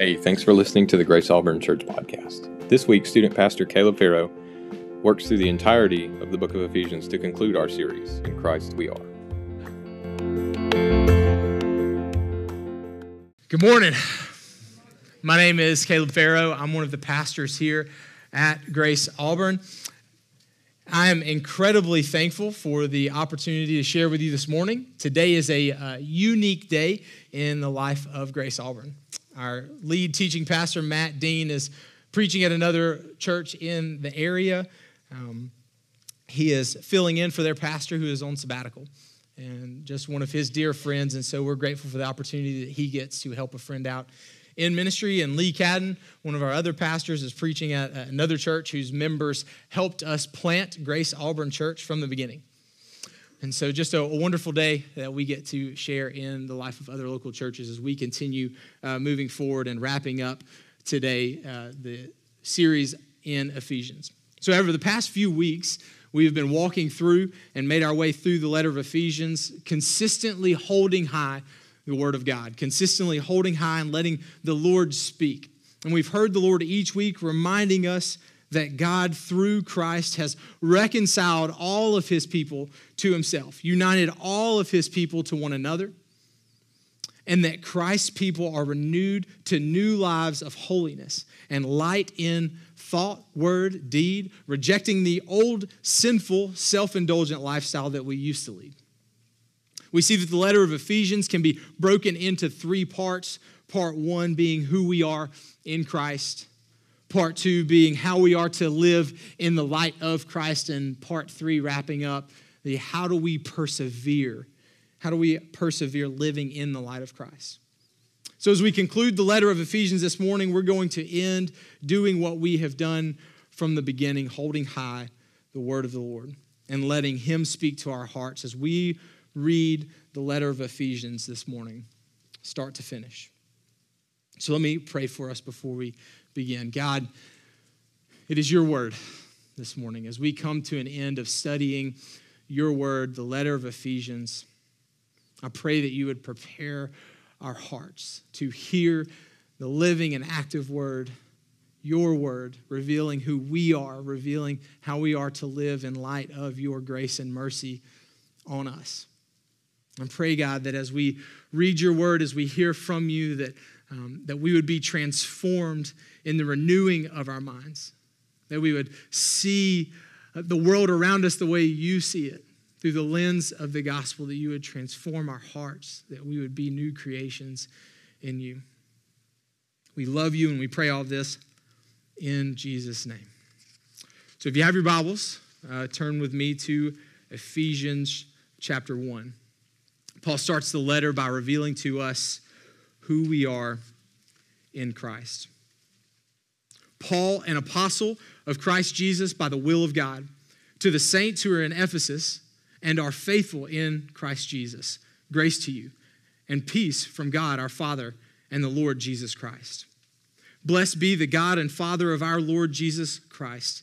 Hey, thanks for listening to the Grace Auburn Church podcast. This week, student pastor Caleb Farrow works through the entirety of the book of Ephesians to conclude our series, In Christ We Are. Good morning. My name is Caleb Farrow. I'm one of the pastors here at Grace Auburn. I am incredibly thankful for the opportunity to share with you this morning. Today is a uh, unique day in the life of Grace Auburn. Our lead teaching pastor, Matt Dean, is preaching at another church in the area. Um, he is filling in for their pastor who is on sabbatical and just one of his dear friends. And so we're grateful for the opportunity that he gets to help a friend out in ministry. And Lee Cadden, one of our other pastors, is preaching at another church whose members helped us plant Grace Auburn Church from the beginning. And so, just a, a wonderful day that we get to share in the life of other local churches as we continue uh, moving forward and wrapping up today uh, the series in Ephesians. So, over the past few weeks, we have been walking through and made our way through the letter of Ephesians, consistently holding high the Word of God, consistently holding high and letting the Lord speak. And we've heard the Lord each week reminding us that God, through Christ, has reconciled all of his people to himself, united all of his people to one another, and that Christ's people are renewed to new lives of holiness and light in thought, word, deed, rejecting the old sinful, self indulgent lifestyle that we used to lead. We see that the letter of Ephesians can be broken into three parts. Part one being who we are in Christ, part two being how we are to live in the light of Christ, and part three wrapping up the how do we persevere? How do we persevere living in the light of Christ? So, as we conclude the letter of Ephesians this morning, we're going to end doing what we have done from the beginning, holding high the word of the Lord and letting Him speak to our hearts as we read the letter of Ephesians this morning, start to finish. So let me pray for us before we begin. God, it is your word this morning as we come to an end of studying your word, the letter of Ephesians. I pray that you would prepare our hearts to hear the living and active word, your word, revealing who we are, revealing how we are to live in light of your grace and mercy on us. And pray, God, that as we read your word, as we hear from you, that, um, that we would be transformed in the renewing of our minds, that we would see uh, the world around us the way you see it through the lens of the gospel, that you would transform our hearts, that we would be new creations in you. We love you and we pray all this in Jesus' name. So if you have your Bibles, uh, turn with me to Ephesians chapter 1. Paul starts the letter by revealing to us who we are in Christ. Paul, an apostle of Christ Jesus by the will of God, to the saints who are in Ephesus and are faithful in Christ Jesus, grace to you and peace from God our Father and the Lord Jesus Christ. Blessed be the God and Father of our Lord Jesus Christ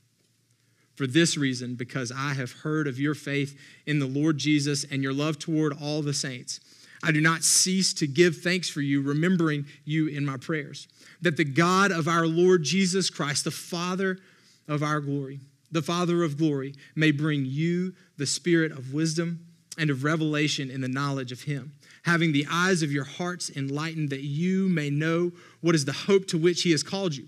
For this reason, because I have heard of your faith in the Lord Jesus and your love toward all the saints, I do not cease to give thanks for you, remembering you in my prayers, that the God of our Lord Jesus Christ, the Father of our glory, the Father of glory, may bring you the spirit of wisdom and of revelation in the knowledge of him, having the eyes of your hearts enlightened, that you may know what is the hope to which he has called you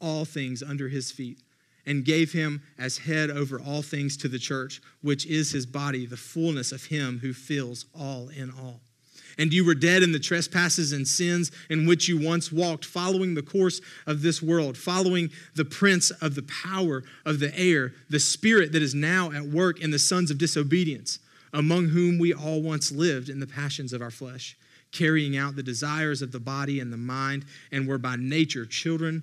all things under his feet and gave him as head over all things to the church, which is his body, the fullness of him who fills all in all. And you were dead in the trespasses and sins in which you once walked, following the course of this world, following the prince of the power of the air, the spirit that is now at work in the sons of disobedience, among whom we all once lived in the passions of our flesh carrying out the desires of the body and the mind, and were by nature children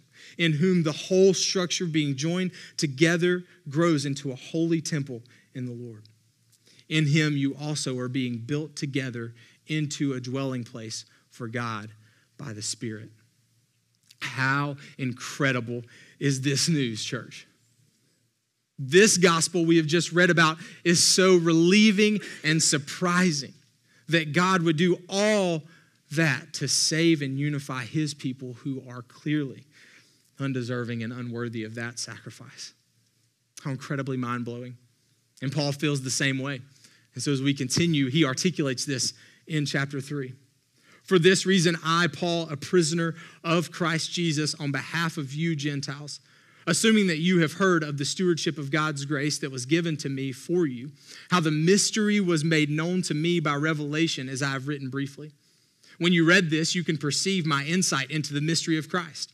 in whom the whole structure being joined together grows into a holy temple in the Lord. In him you also are being built together into a dwelling place for God by the Spirit. How incredible is this news, church? This gospel we have just read about is so relieving and surprising that God would do all that to save and unify his people who are clearly undeserving and unworthy of that sacrifice. How incredibly mind blowing. And Paul feels the same way. And so as we continue, he articulates this in chapter 3. For this reason, I, Paul, a prisoner of Christ Jesus, on behalf of you, Gentiles, assuming that you have heard of the stewardship of God's grace that was given to me for you, how the mystery was made known to me by revelation, as I have written briefly. When you read this, you can perceive my insight into the mystery of Christ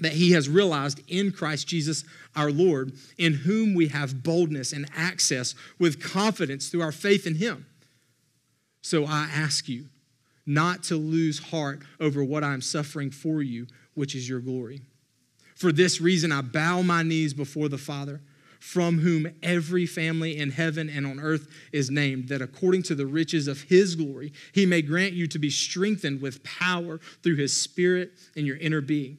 that he has realized in Christ Jesus our Lord, in whom we have boldness and access with confidence through our faith in him. So I ask you not to lose heart over what I'm suffering for you, which is your glory. For this reason, I bow my knees before the Father, from whom every family in heaven and on earth is named, that according to the riches of his glory, he may grant you to be strengthened with power through his Spirit in your inner being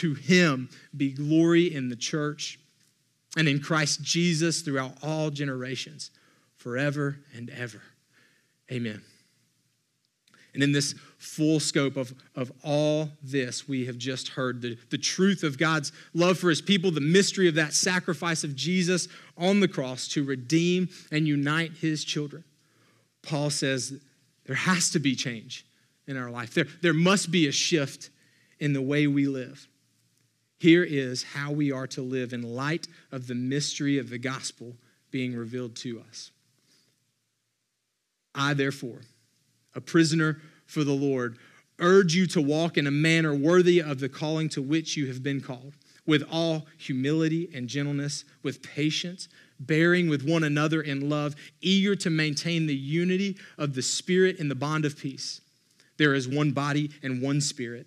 To him be glory in the church and in Christ Jesus throughout all generations, forever and ever. Amen. And in this full scope of, of all this, we have just heard the, the truth of God's love for his people, the mystery of that sacrifice of Jesus on the cross to redeem and unite his children. Paul says there has to be change in our life, there, there must be a shift in the way we live. Here is how we are to live in light of the mystery of the gospel being revealed to us. I, therefore, a prisoner for the Lord, urge you to walk in a manner worthy of the calling to which you have been called, with all humility and gentleness, with patience, bearing with one another in love, eager to maintain the unity of the Spirit in the bond of peace. There is one body and one Spirit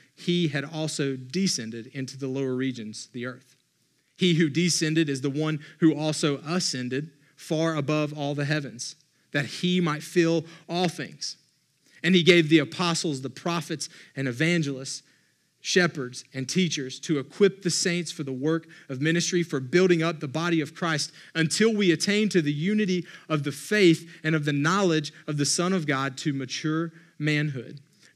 he had also descended into the lower regions, the earth. He who descended is the one who also ascended far above all the heavens, that he might fill all things. And he gave the apostles, the prophets, and evangelists, shepherds, and teachers to equip the saints for the work of ministry, for building up the body of Christ, until we attain to the unity of the faith and of the knowledge of the Son of God to mature manhood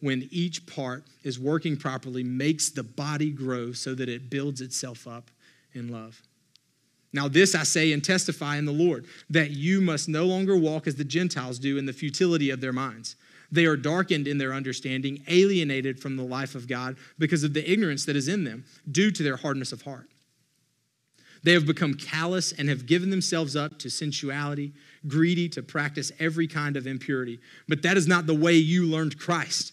when each part is working properly, makes the body grow so that it builds itself up in love. Now, this I say and testify in the Lord, that you must no longer walk as the Gentiles do in the futility of their minds. They are darkened in their understanding, alienated from the life of God because of the ignorance that is in them, due to their hardness of heart. They have become callous and have given themselves up to sensuality, greedy to practice every kind of impurity. But that is not the way you learned Christ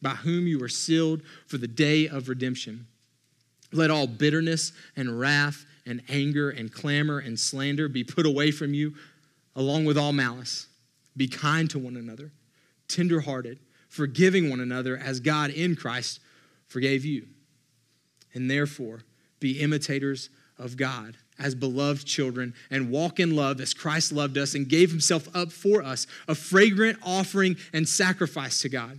by whom you are sealed for the day of redemption. Let all bitterness and wrath and anger and clamor and slander be put away from you, along with all malice. Be kind to one another, tenderhearted, forgiving one another as God in Christ forgave you. And therefore, be imitators of God as beloved children and walk in love as Christ loved us and gave himself up for us, a fragrant offering and sacrifice to God.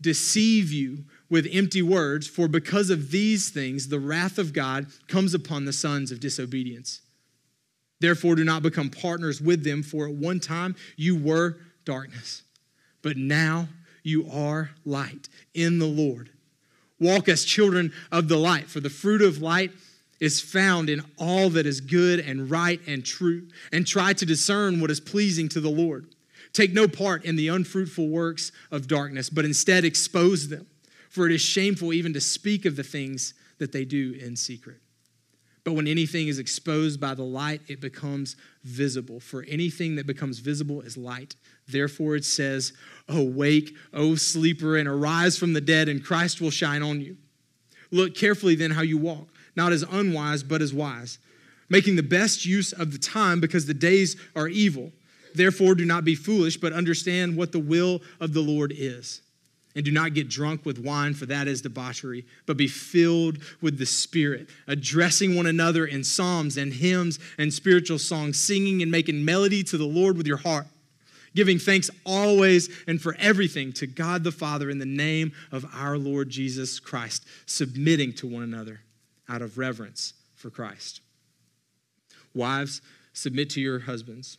deceive you with empty words, for because of these things, the wrath of God comes upon the sons of disobedience. Therefore, do not become partners with them, for at one time you were darkness, but now you are light in the Lord. Walk as children of the light, for the fruit of light is found in all that is good and right and true, and try to discern what is pleasing to the Lord. Take no part in the unfruitful works of darkness, but instead expose them, for it is shameful even to speak of the things that they do in secret. But when anything is exposed by the light, it becomes visible. For anything that becomes visible is light. Therefore, it says, Awake, O sleeper, and arise from the dead, and Christ will shine on you. Look carefully then how you walk, not as unwise, but as wise, making the best use of the time because the days are evil. Therefore, do not be foolish, but understand what the will of the Lord is. And do not get drunk with wine, for that is debauchery, but be filled with the Spirit, addressing one another in psalms and hymns and spiritual songs, singing and making melody to the Lord with your heart, giving thanks always and for everything to God the Father in the name of our Lord Jesus Christ, submitting to one another out of reverence for Christ. Wives, submit to your husbands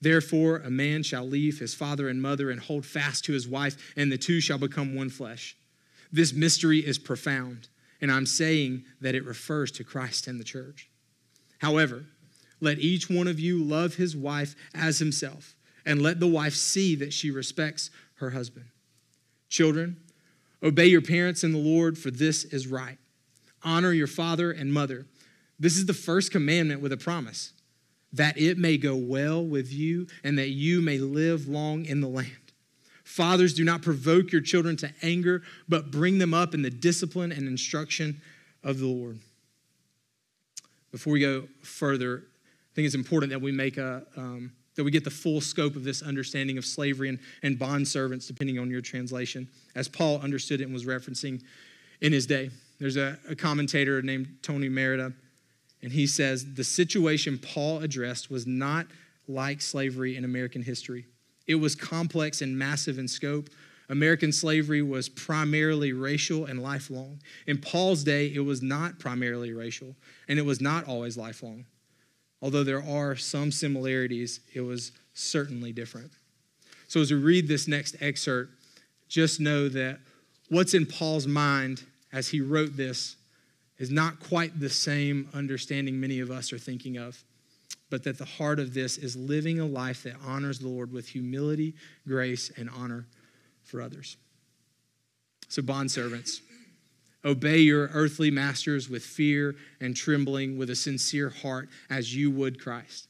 Therefore, a man shall leave his father and mother and hold fast to his wife, and the two shall become one flesh. This mystery is profound, and I'm saying that it refers to Christ and the church. However, let each one of you love his wife as himself, and let the wife see that she respects her husband. Children, obey your parents in the Lord, for this is right. Honor your father and mother. This is the first commandment with a promise that it may go well with you and that you may live long in the land. Fathers, do not provoke your children to anger, but bring them up in the discipline and instruction of the Lord. Before we go further, I think it's important that we make a um, that we get the full scope of this understanding of slavery and, and bond servants, depending on your translation, as Paul understood it and was referencing in his day. There's a, a commentator named Tony Merida and he says the situation Paul addressed was not like slavery in American history. It was complex and massive in scope. American slavery was primarily racial and lifelong. In Paul's day, it was not primarily racial, and it was not always lifelong. Although there are some similarities, it was certainly different. So as we read this next excerpt, just know that what's in Paul's mind as he wrote this is not quite the same understanding many of us are thinking of, but that the heart of this is living a life that honors the Lord with humility, grace, and honor for others. So, bondservants, obey your earthly masters with fear and trembling, with a sincere heart, as you would Christ.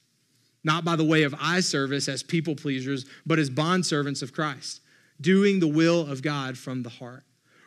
Not by the way of eye service as people pleasers, but as bondservants of Christ, doing the will of God from the heart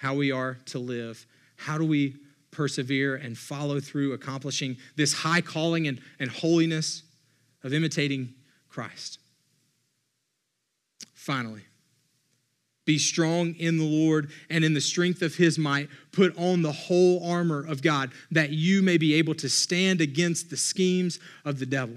how we are to live. How do we persevere and follow through accomplishing this high calling and, and holiness of imitating Christ? Finally, be strong in the Lord and in the strength of his might. Put on the whole armor of God that you may be able to stand against the schemes of the devil.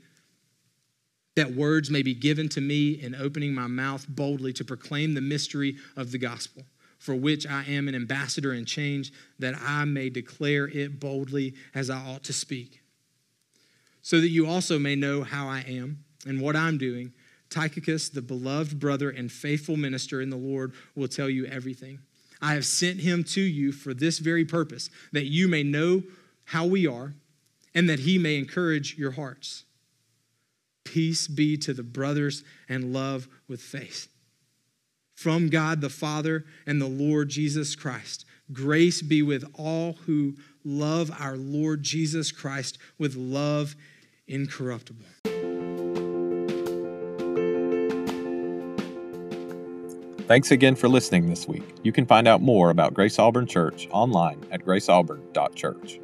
that words may be given to me in opening my mouth boldly to proclaim the mystery of the gospel, for which I am an ambassador in change, that I may declare it boldly as I ought to speak. So that you also may know how I am and what I'm doing, Tychicus, the beloved brother and faithful minister in the Lord, will tell you everything. I have sent him to you for this very purpose, that you may know how we are, and that he may encourage your hearts. Peace be to the brothers and love with faith. From God the Father and the Lord Jesus Christ, grace be with all who love our Lord Jesus Christ with love incorruptible. Thanks again for listening this week. You can find out more about Grace Auburn Church online at graceauburn.church.